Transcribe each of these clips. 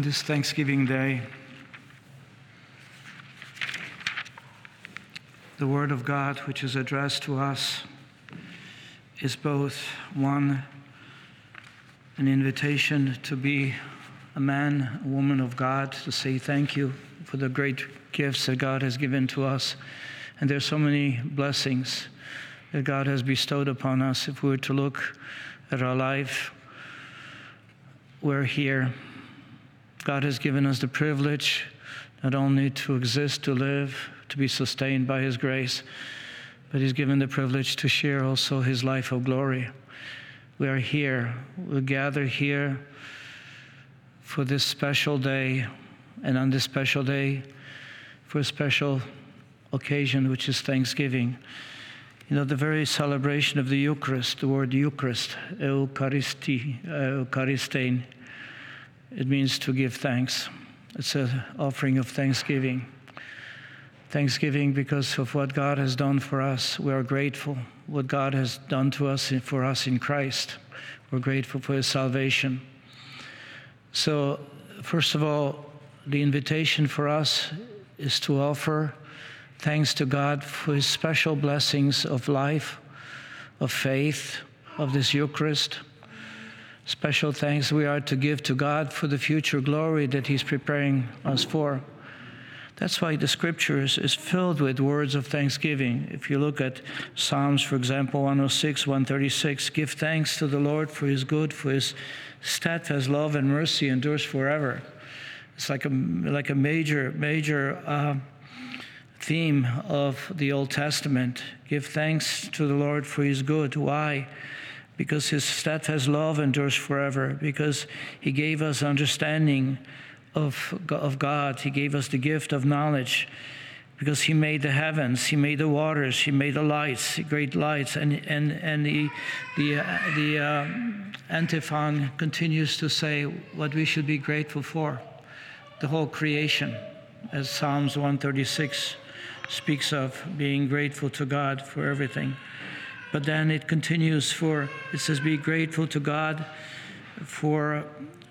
this Thanksgiving Day. The Word of God, which is addressed to us, is both one, an invitation to be a man, a woman of God, to say thank you for the great gifts that God has given to us. And there's so many blessings that God has bestowed upon us. If we were to look at our life, we're here. God has given us the privilege not only to exist, to live, to be sustained by His grace, but He's given the privilege to share also His life of glory. We are here. We gather here for this special day, and on this special day, for a special occasion, which is Thanksgiving. You know, the very celebration of the Eucharist, the word Eucharist, Eucharisti, uh, Eucharistein, it means to give thanks. It's an offering of thanksgiving. Thanksgiving because of what God has done for us. We are grateful. What God has done to us for us in Christ. We're grateful for His salvation. So, first of all, the invitation for us is to offer thanks to God for His special blessings of life, of faith, of this Eucharist. Special thanks we are to give to God for the future glory that He's preparing us for. That's why the scriptures is filled with words of thanksgiving. If you look at Psalms, for example, 106, 136, give thanks to the Lord for his good, for his steadfast love and mercy endures forever. It's like a, like a major, major uh, theme of the Old Testament. Give thanks to the Lord for his good. Why? Because his steadfast love endures forever, because he gave us understanding of, of God. He gave us the gift of knowledge because He made the heavens, He made the waters, He made the lights, great lights. And, and, and the, the, the uh, antiphon continues to say what we should be grateful for the whole creation, as Psalms 136 speaks of being grateful to God for everything. But then it continues for, it says, be grateful to God for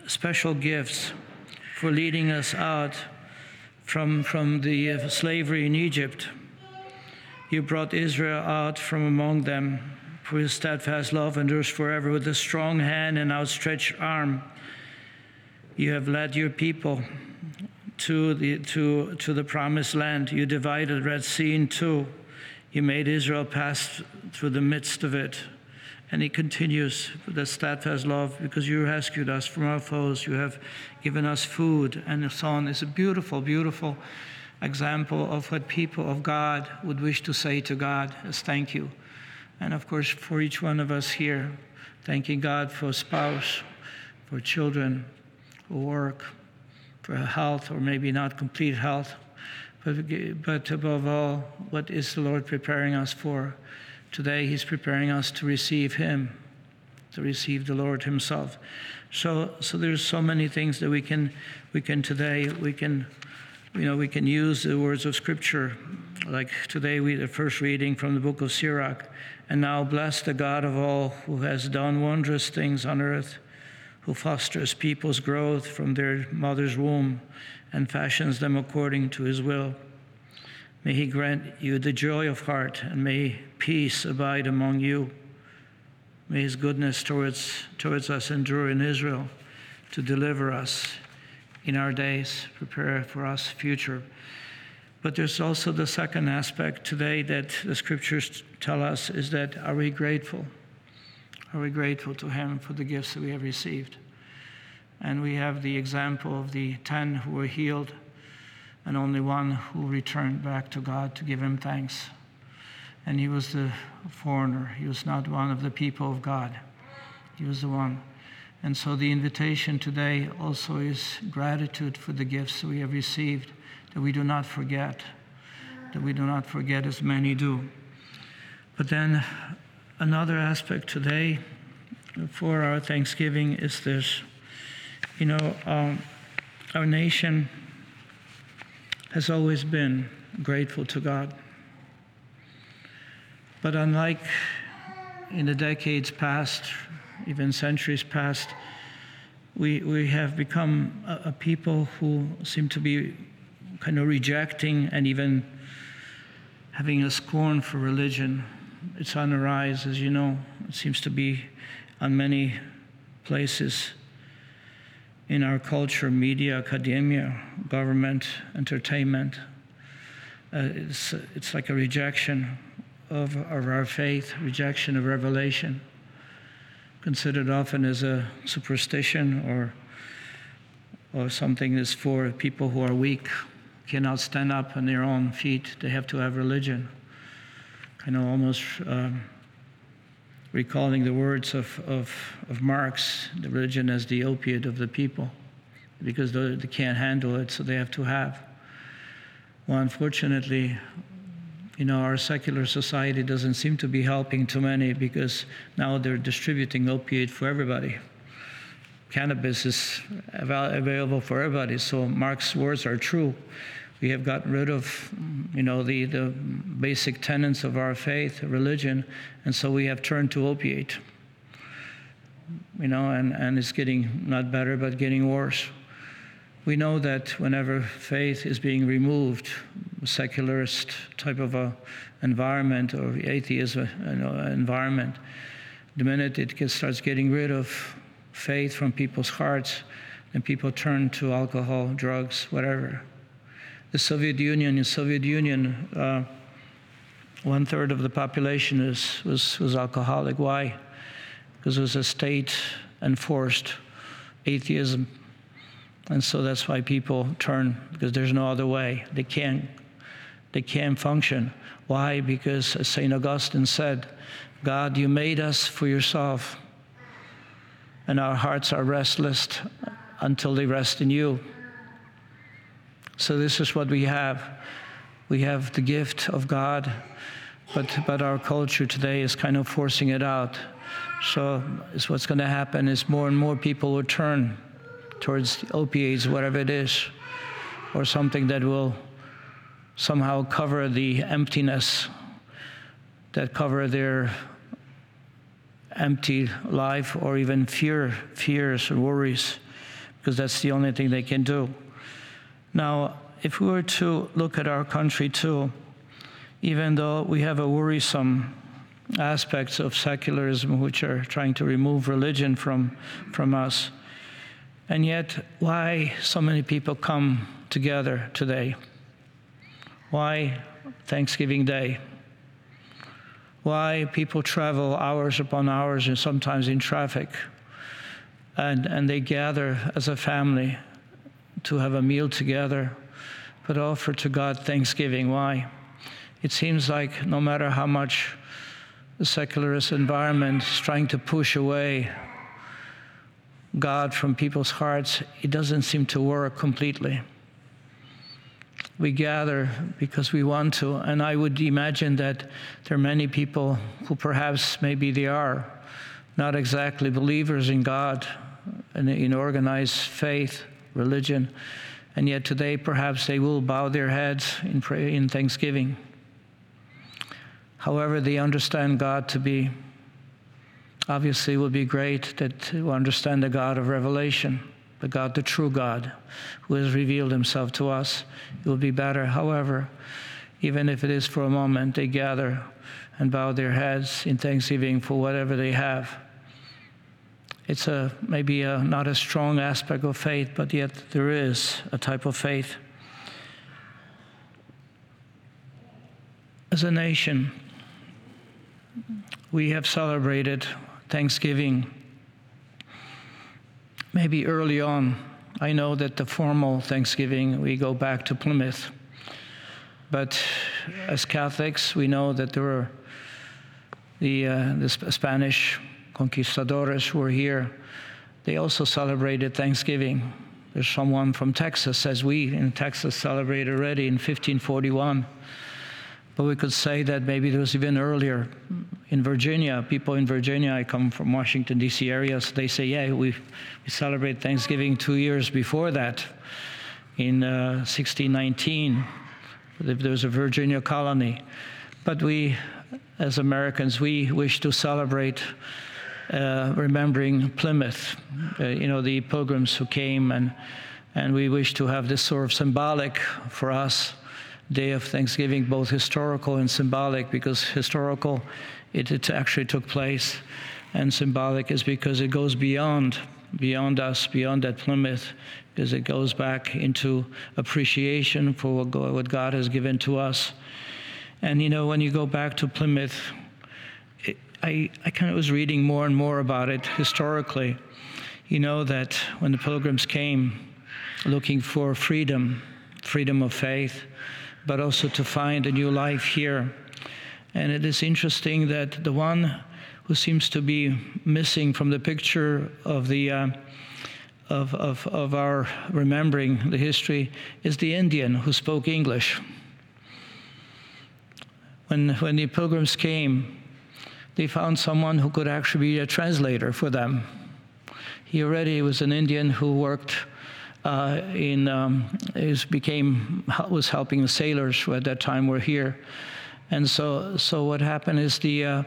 special gifts for leading us out from, from the uh, slavery in Egypt. You brought Israel out from among them, for his steadfast love endures forever. With a strong hand and outstretched arm, you have led your people to the, to, to the promised land. You divided Red Sea in two. You made Israel pass through the midst of it. And he continues with that steadfast love because you rescued us from our foes. You have given us food and so on. It's a beautiful, beautiful example of what people of God would wish to say to God as thank you. And of course, for each one of us here, thanking God for a spouse, for children, for work, for health, or maybe not complete health. But, above all, what is the Lord preparing us for? Today, He's preparing us to receive Him, to receive the Lord Himself. So, so there's so many things that we can, we can today, we can, you know, we can use the words of Scripture. Like today, we the first reading from the book of Sirach. And now bless the God of all who has done wondrous things on earth, who fosters people's growth from their mother's womb and fashions them according to his will. May he grant you the joy of heart, and may peace abide among you. May his goodness towards, towards us endure in Israel to deliver us in our days, prepare for us future. But there's also the second aspect today that the scriptures tell us is that are we grateful? Are we grateful to him for the gifts that we have received? And we have the example of the ten who were healed and only one who returned back to God to give him thanks. And he was the foreigner, he was not one of the people of God. He was the one. And so the invitation today also is gratitude for the gifts we have received, that we do not forget, that we do not forget as many do. But then another aspect today for our Thanksgiving is this. You know, um, our nation has always been grateful to God. But unlike in the decades past, even centuries past, we, we have become a, a people who seem to be kind of rejecting and even having a scorn for religion. It's on the rise, as you know. It seems to be on many places in our culture, media, academia, government, entertainment. Uh, it's, it's like a rejection of, of our faith, rejection of revelation, considered often as a superstition or, or something that's for people who are weak, cannot stand up on their own feet. They have to have religion. Kind know, almost um, recalling the words of, of, of Marx the religion as the opiate of the people, because they, they can't handle it, so they have to have. Well, unfortunately, you know, our secular society doesn't seem to be helping too many because now they're distributing opiate for everybody. Cannabis is available for everybody, so Marx's words are true. We have gotten rid of, you know, the, the basic tenets of our faith, religion, and so we have turned to opiate. You know, and, and it's getting not better, but getting worse. We know that whenever faith is being removed, secularist type of a environment or atheism uh, environment, the minute it gets, starts getting rid of faith from people's hearts, then people turn to alcohol, drugs, whatever. The Soviet Union, in Soviet Union, uh, one third of the population is, was, was alcoholic. Why? Because it was a state enforced atheism and so that's why people turn, because there's no other way. They can't, they can't function. Why? Because as St. Augustine said, God, you made us for yourself, and our hearts are restless until they rest in you. So this is what we have. We have the gift of God, but, but our culture today is kind of forcing it out. So is what's going to happen is more and more people will turn towards opiates, whatever it is, or something that will somehow cover the emptiness, that cover their empty life or even fear, fears or worries, because that's the only thing they can do. Now, if we were to look at our country too, even though we have a worrisome aspects of secularism which are trying to remove religion from, from us, and yet, why so many people come together today? Why Thanksgiving Day? Why people travel hours upon hours and sometimes in traffic and, and they gather as a family to have a meal together, but offer to God thanksgiving. Why? It seems like no matter how much the secularist environment is trying to push away God from people's hearts, it doesn't seem to work completely. We gather because we want to, and I would imagine that there are many people who perhaps maybe they are not exactly believers in God and in organized faith, religion, and yet today perhaps they will bow their heads in, pray, in thanksgiving. However, they understand God to be Obviously, it would be great that to understand the God of Revelation, the God, the true God, who has revealed himself to us. It would be better. However, even if it is for a moment, they gather and bow their heads in thanksgiving for whatever they have. It's a maybe a, not a strong aspect of faith, but yet there is a type of faith. As a nation, we have celebrated Thanksgiving. Maybe early on, I know that the formal Thanksgiving, we go back to Plymouth. But as Catholics, we know that there were the, uh, the Spanish conquistadores were here. They also celebrated Thanksgiving. There's someone from Texas says we in Texas celebrated already in 1541. But we could say that maybe it was even earlier in Virginia. People in Virginia, I come from Washington, D.C. area, so they say, yeah, we, we celebrate Thanksgiving two years before that in uh, 1619. There was a Virginia colony. But we, as Americans, we wish to celebrate uh, remembering Plymouth, uh, you know, the pilgrims who came, and, and we wish to have this sort of symbolic for us day of Thanksgiving, both historical and symbolic, because historical, it, it actually took place, and symbolic is because it goes beyond beyond us, beyond that Plymouth, because it goes back into appreciation for what God has given to us. And you know, when you go back to Plymouth, I, I kind of was reading more and more about it historically. You know that when the pilgrims came looking for freedom, freedom of faith, but also to find a new life here. And it is interesting that the one who seems to be missing from the picture of the uh, of, of, of our remembering the history is the Indian who spoke English. When, when the pilgrims came, they found someone who could actually be a translator for them. He already was an Indian who worked uh, in, um, became, was helping the sailors who at that time were here. And so, so what happened is the, uh,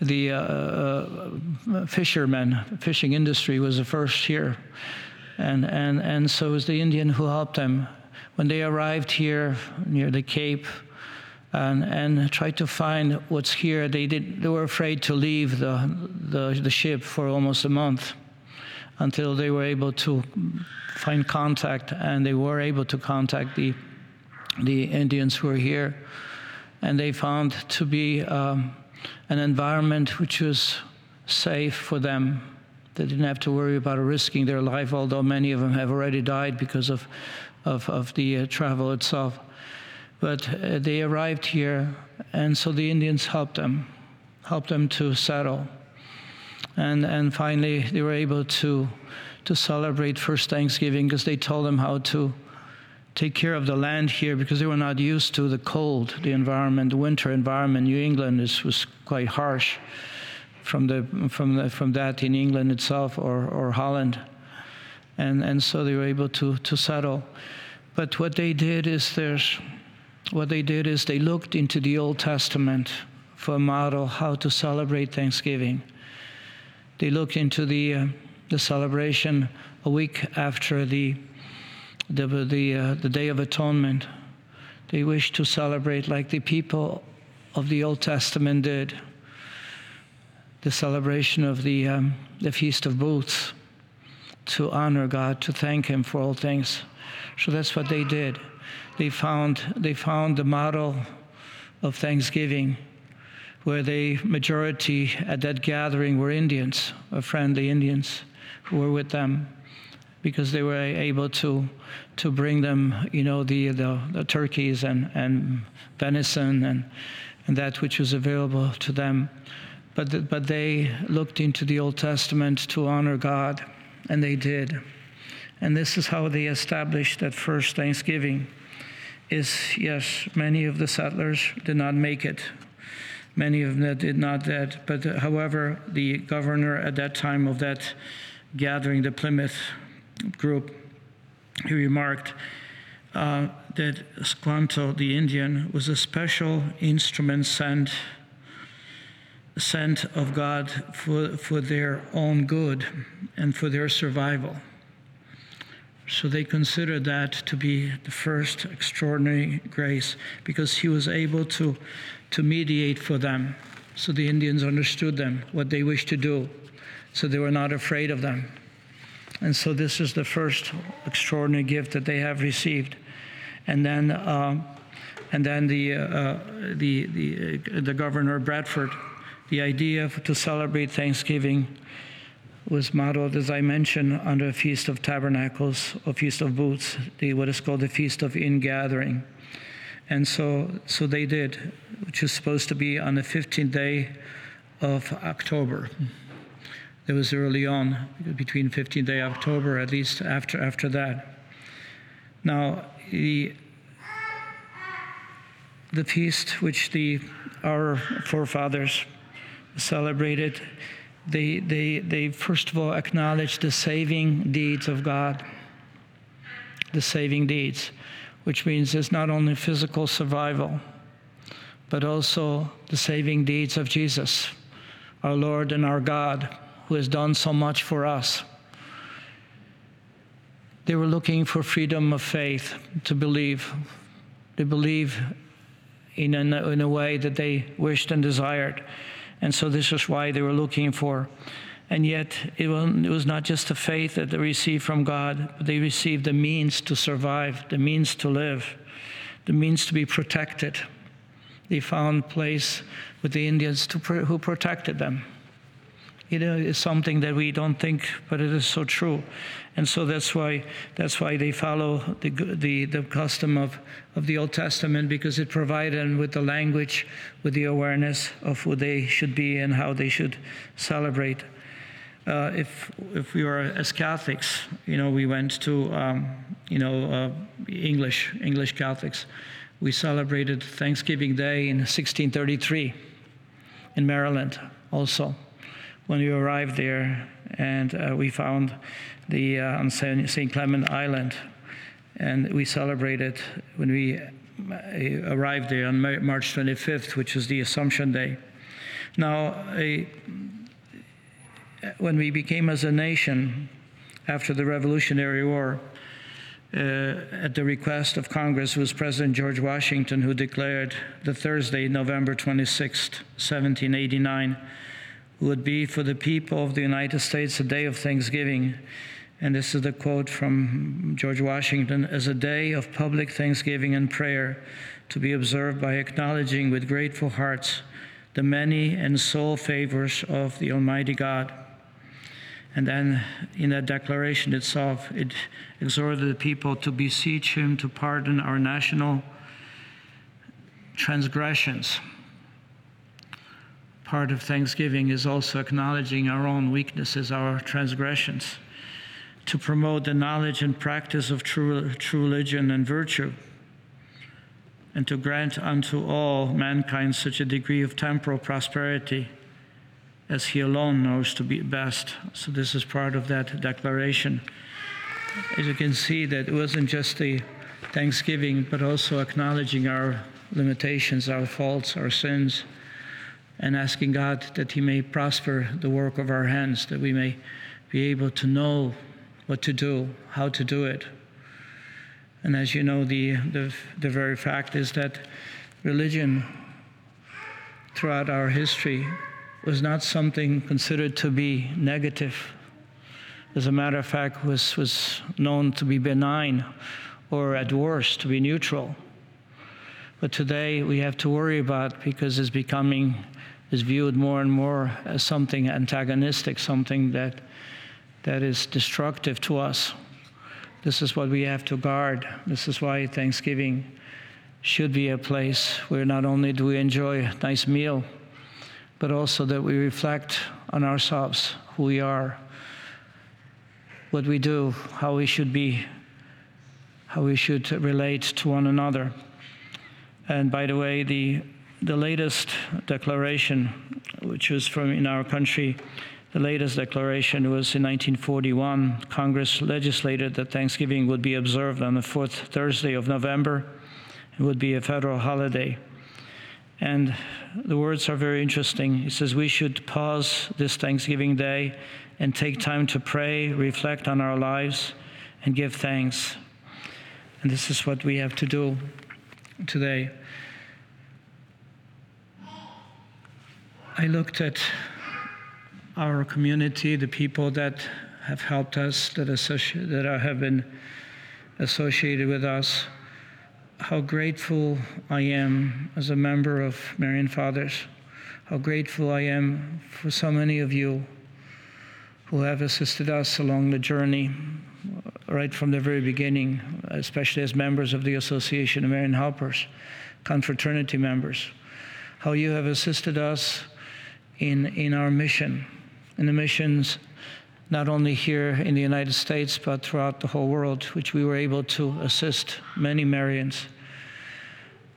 the uh, uh, fishermen, fishing industry was the first here. And, and, and so it was the Indian who helped them. When they arrived here near the Cape and, and tried to find what's here, they, did, they were afraid to leave the, the, the ship for almost a month until they were able to find contact, and they were able to contact the, the Indians who were here. And they found to be um, an environment which was safe for them. They didn't have to worry about risking their life, although many of them have already died because of, of, of the uh, travel itself. But uh, they arrived here, and so the Indians helped them, helped them to settle. And, and finally, they were able to, to celebrate first Thanksgiving because they told them how to take care of the land here because they were not used to the cold, the environment, the winter environment. New England is, was quite harsh from, the, from, the, from that in England itself or, or Holland. And, and so they were able to, to settle. But what they did is there's, what they did is they looked into the Old Testament for a model how to celebrate Thanksgiving. They looked into the, uh, the celebration a week after the the, the, uh, the Day of Atonement. They wish to celebrate like the people of the Old Testament did the celebration of the, um, the Feast of Booths to honor God, to thank Him for all things. So that's what they did. They found, they found the model of Thanksgiving where the majority at that gathering were Indians, or friendly Indians who were with them because they were able to to bring them, you know, the the, the turkeys and, and venison and and that which was available to them. But the, but they looked into the Old Testament to honor God, and they did. And this is how they established that first Thanksgiving. Is yes, many of the settlers did not make it. Many of them did not that. But uh, however, the governor at that time of that gathering, the Plymouth group, he remarked uh, that Squanto, the Indian, was a special instrument sent, sent of God for, for their own good and for their survival. So they considered that to be the first extraordinary grace because he was able to, to mediate for them. So the Indians understood them, what they wished to do. So they were not afraid of them. And so this is the first extraordinary gift that they have received. And then, uh, and then the, uh, the, the, uh, the governor Bradford, the idea to celebrate Thanksgiving was modeled, as I mentioned, under a Feast of Tabernacles, a Feast of Booths, the, what is called the Feast of Ingathering. And so, so they did, which is supposed to be on the 15th day of October. That was early on, between 15th day October, at least after, after that. Now, the, the feast which the, our forefathers celebrated, they, they, they first of all acknowledge the saving deeds of God. The saving deeds, which means it's not only physical survival, but also the saving deeds of Jesus our Lord and our God, who has done so much for us. They were looking for freedom of faith to believe. They believe in a, in a way that they wished and desired. And so this is why they were looking for. And yet, it was not just the faith that they received from God, but they received the means to survive, the means to live, the means to be protected. They found place with the Indians to, who protected them you know, is something that we don't think, but it is so true. And so that's why that's why they follow the the, the custom of, of the Old Testament because it provided them with the language, with the awareness of who they should be and how they should celebrate. Uh, if if we were as Catholics, you know, we went to um, you know uh, English English Catholics. We celebrated Thanksgiving Day in 1633 in Maryland also when we arrived there, and uh, we found the uh, on St. Clement Island, and we celebrated when we uh, arrived there on March 25th, which is the Assumption Day. Now, when we became as a nation after the Revolutionary War, uh, at the request of Congress was President George Washington who declared the Thursday, November 26, 1789, would be for the people of the United States a day of thanksgiving. And this is the quote from George Washington as a day of public thanksgiving and prayer to be observed by acknowledging with grateful hearts the many and sole favors of the Almighty God. And then in that declaration itself, it exhorted the people to beseech Him to pardon our national transgressions part of Thanksgiving is also acknowledging our own weaknesses, our transgressions, to promote the knowledge and practice of true, true religion and virtue, and to grant unto all mankind such a degree of temporal prosperity as He alone knows to be best. So, this is part of that declaration. As you can see, that it wasn't just the thanksgiving, but also acknowledging our limitations, our faults, our sins and asking God that He may prosper the work of our hands, that we may be able to know what to do, how to do it. And as you know, the, the, the very fact is that religion throughout our history was not something considered to be negative. As a matter of fact, was, was known to be benign or at worst to be neutral. But today we have to worry about because it's becoming is viewed more and more as something antagonistic, something that, that is destructive to us. This is what we have to guard. This is why Thanksgiving should be a place where not only do we enjoy a nice meal, but also that we reflect on ourselves, who we are, what we do, how we should be, how we should relate to one another. And by the way, the the latest declaration, which was from in our country, the latest declaration was in 1941. Congress legislated that Thanksgiving would be observed on the fourth Thursday of November. It would be a federal holiday. And the words are very interesting. It says, We should pause this Thanksgiving Day and take time to pray, reflect on our lives, and give thanks. And this is what we have to do today. I looked at our community, the people that have helped us, that, associ- that have been associated with us, how grateful I am as a member of Marian Fathers, how grateful I am for so many of you who have assisted us along the journey uh, right from the very beginning, especially as members of the Association of Marian Helpers, confraternity members, how you have assisted us in, in our mission, in the missions not only here in the United States, but throughout the whole world, which we were able to assist many Marians.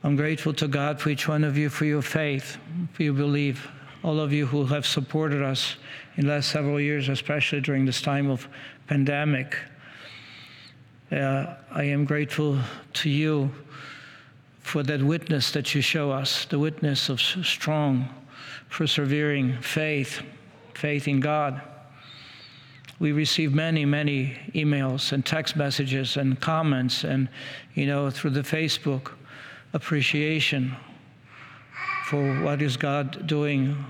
I'm grateful to God for each one of you for your faith, for your belief, all of you who have supported us in the last several years, especially during this time of pandemic. Uh, I am grateful to you for that witness that you show us, the witness of strong persevering faith, faith in God. We receive many, many emails and text messages and comments, and you know, through the Facebook appreciation for what is God doing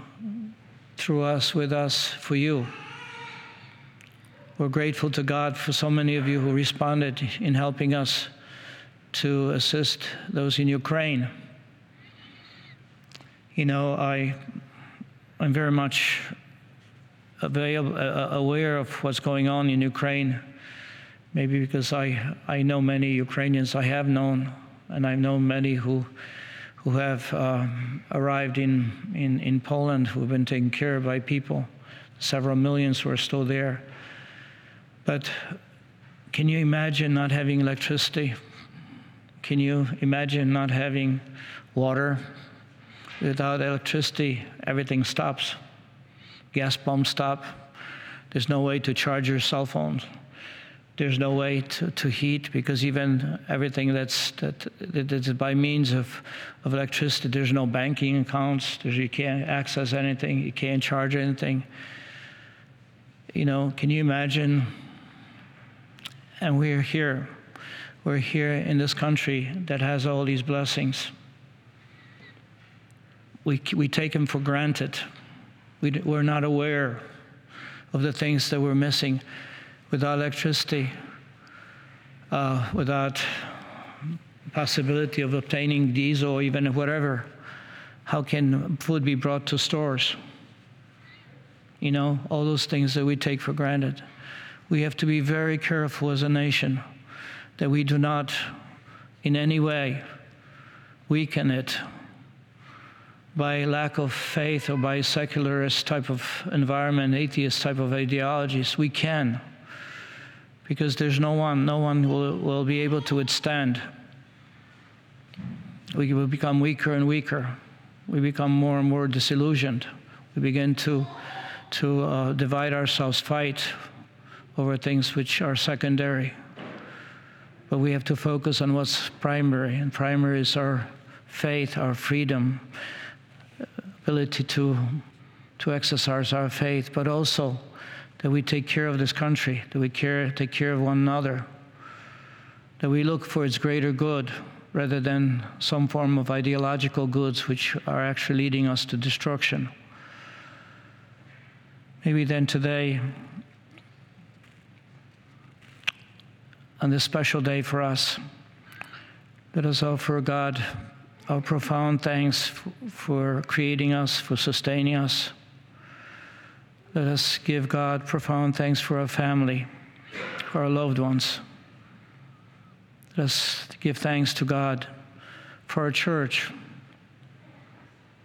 through us, with us, for you. We're grateful to God for so many of you who responded in helping us to assist those in Ukraine. You know, I, I'm very much available, uh, aware of what's going on in Ukraine, maybe because I, I know many Ukrainians I have known, and I've known many who, who have uh, arrived in, in, in Poland who have been taken care of by people, several millions who are still there. But can you imagine not having electricity? Can you imagine not having water? Without electricity, everything stops. Gas pumps stop. There's no way to charge your cell phones. There's no way to, to heat because even everything that's that, that's by means of, of electricity, there's no banking accounts. There's, you can't access anything. You can't charge anything. You know, can you imagine and we're here. We're here in this country that has all these blessings. We, we take them for granted. We, we're not aware of the things that we're missing without electricity, uh, without possibility of obtaining diesel or even whatever. How can food be brought to stores? You know, all those things that we take for granted we have to be very careful as a nation that we do not in any way weaken it by lack of faith or by secularist type of environment, atheist type of ideologies. We can, because there's no one, no one will, will be able to withstand. We will become weaker and weaker. We become more and more disillusioned. We begin to, to uh, divide ourselves, fight over things which are secondary. But we have to focus on what's primary, and primary is our faith, our freedom, ability to, to exercise our faith, but also that we take care of this country, that we care, take care of one another, that we look for its greater good rather than some form of ideological goods which are actually leading us to destruction. Maybe then today on this special day for us. Let us offer God our profound thanks for creating us, for sustaining us. Let us give God profound thanks for our family, for our loved ones. Let us give thanks to God for our church.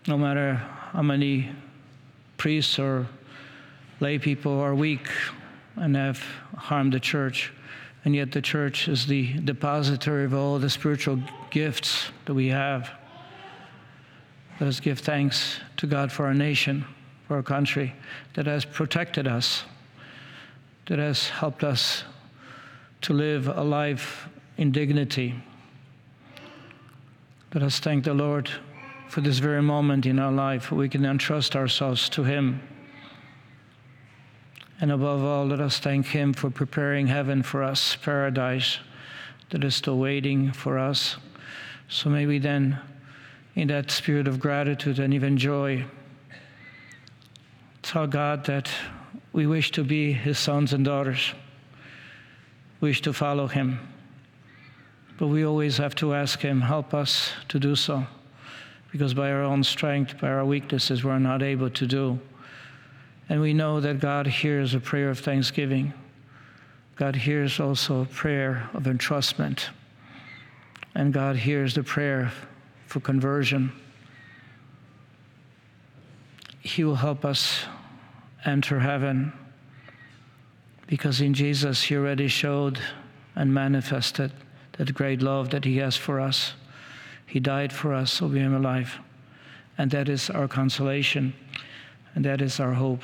No matter how many priests or lay people are weak and have harmed the church, and yet, the church is the depository of all the spiritual gifts that we have. Let us give thanks to God for our nation, for our country, that has protected us, that has helped us to live a life in dignity. Let us thank the Lord for this very moment in our life we can entrust ourselves to Him and above all, let us thank Him for preparing heaven for us, paradise that is still waiting for us. So may we then, in that spirit of gratitude and even joy, tell God that we wish to be His sons and daughters, wish to follow Him. But we always have to ask Him, help us to do so, because by our own strength, by our weaknesses, we're not able to do. And we know that God hears a prayer of thanksgiving. God hears also a prayer of entrustment. And God hears the prayer for conversion. He will help us enter heaven because in Jesus He already showed and manifested that great love that He has for us. He died for us, so we are alive. And that is our consolation, and that is our hope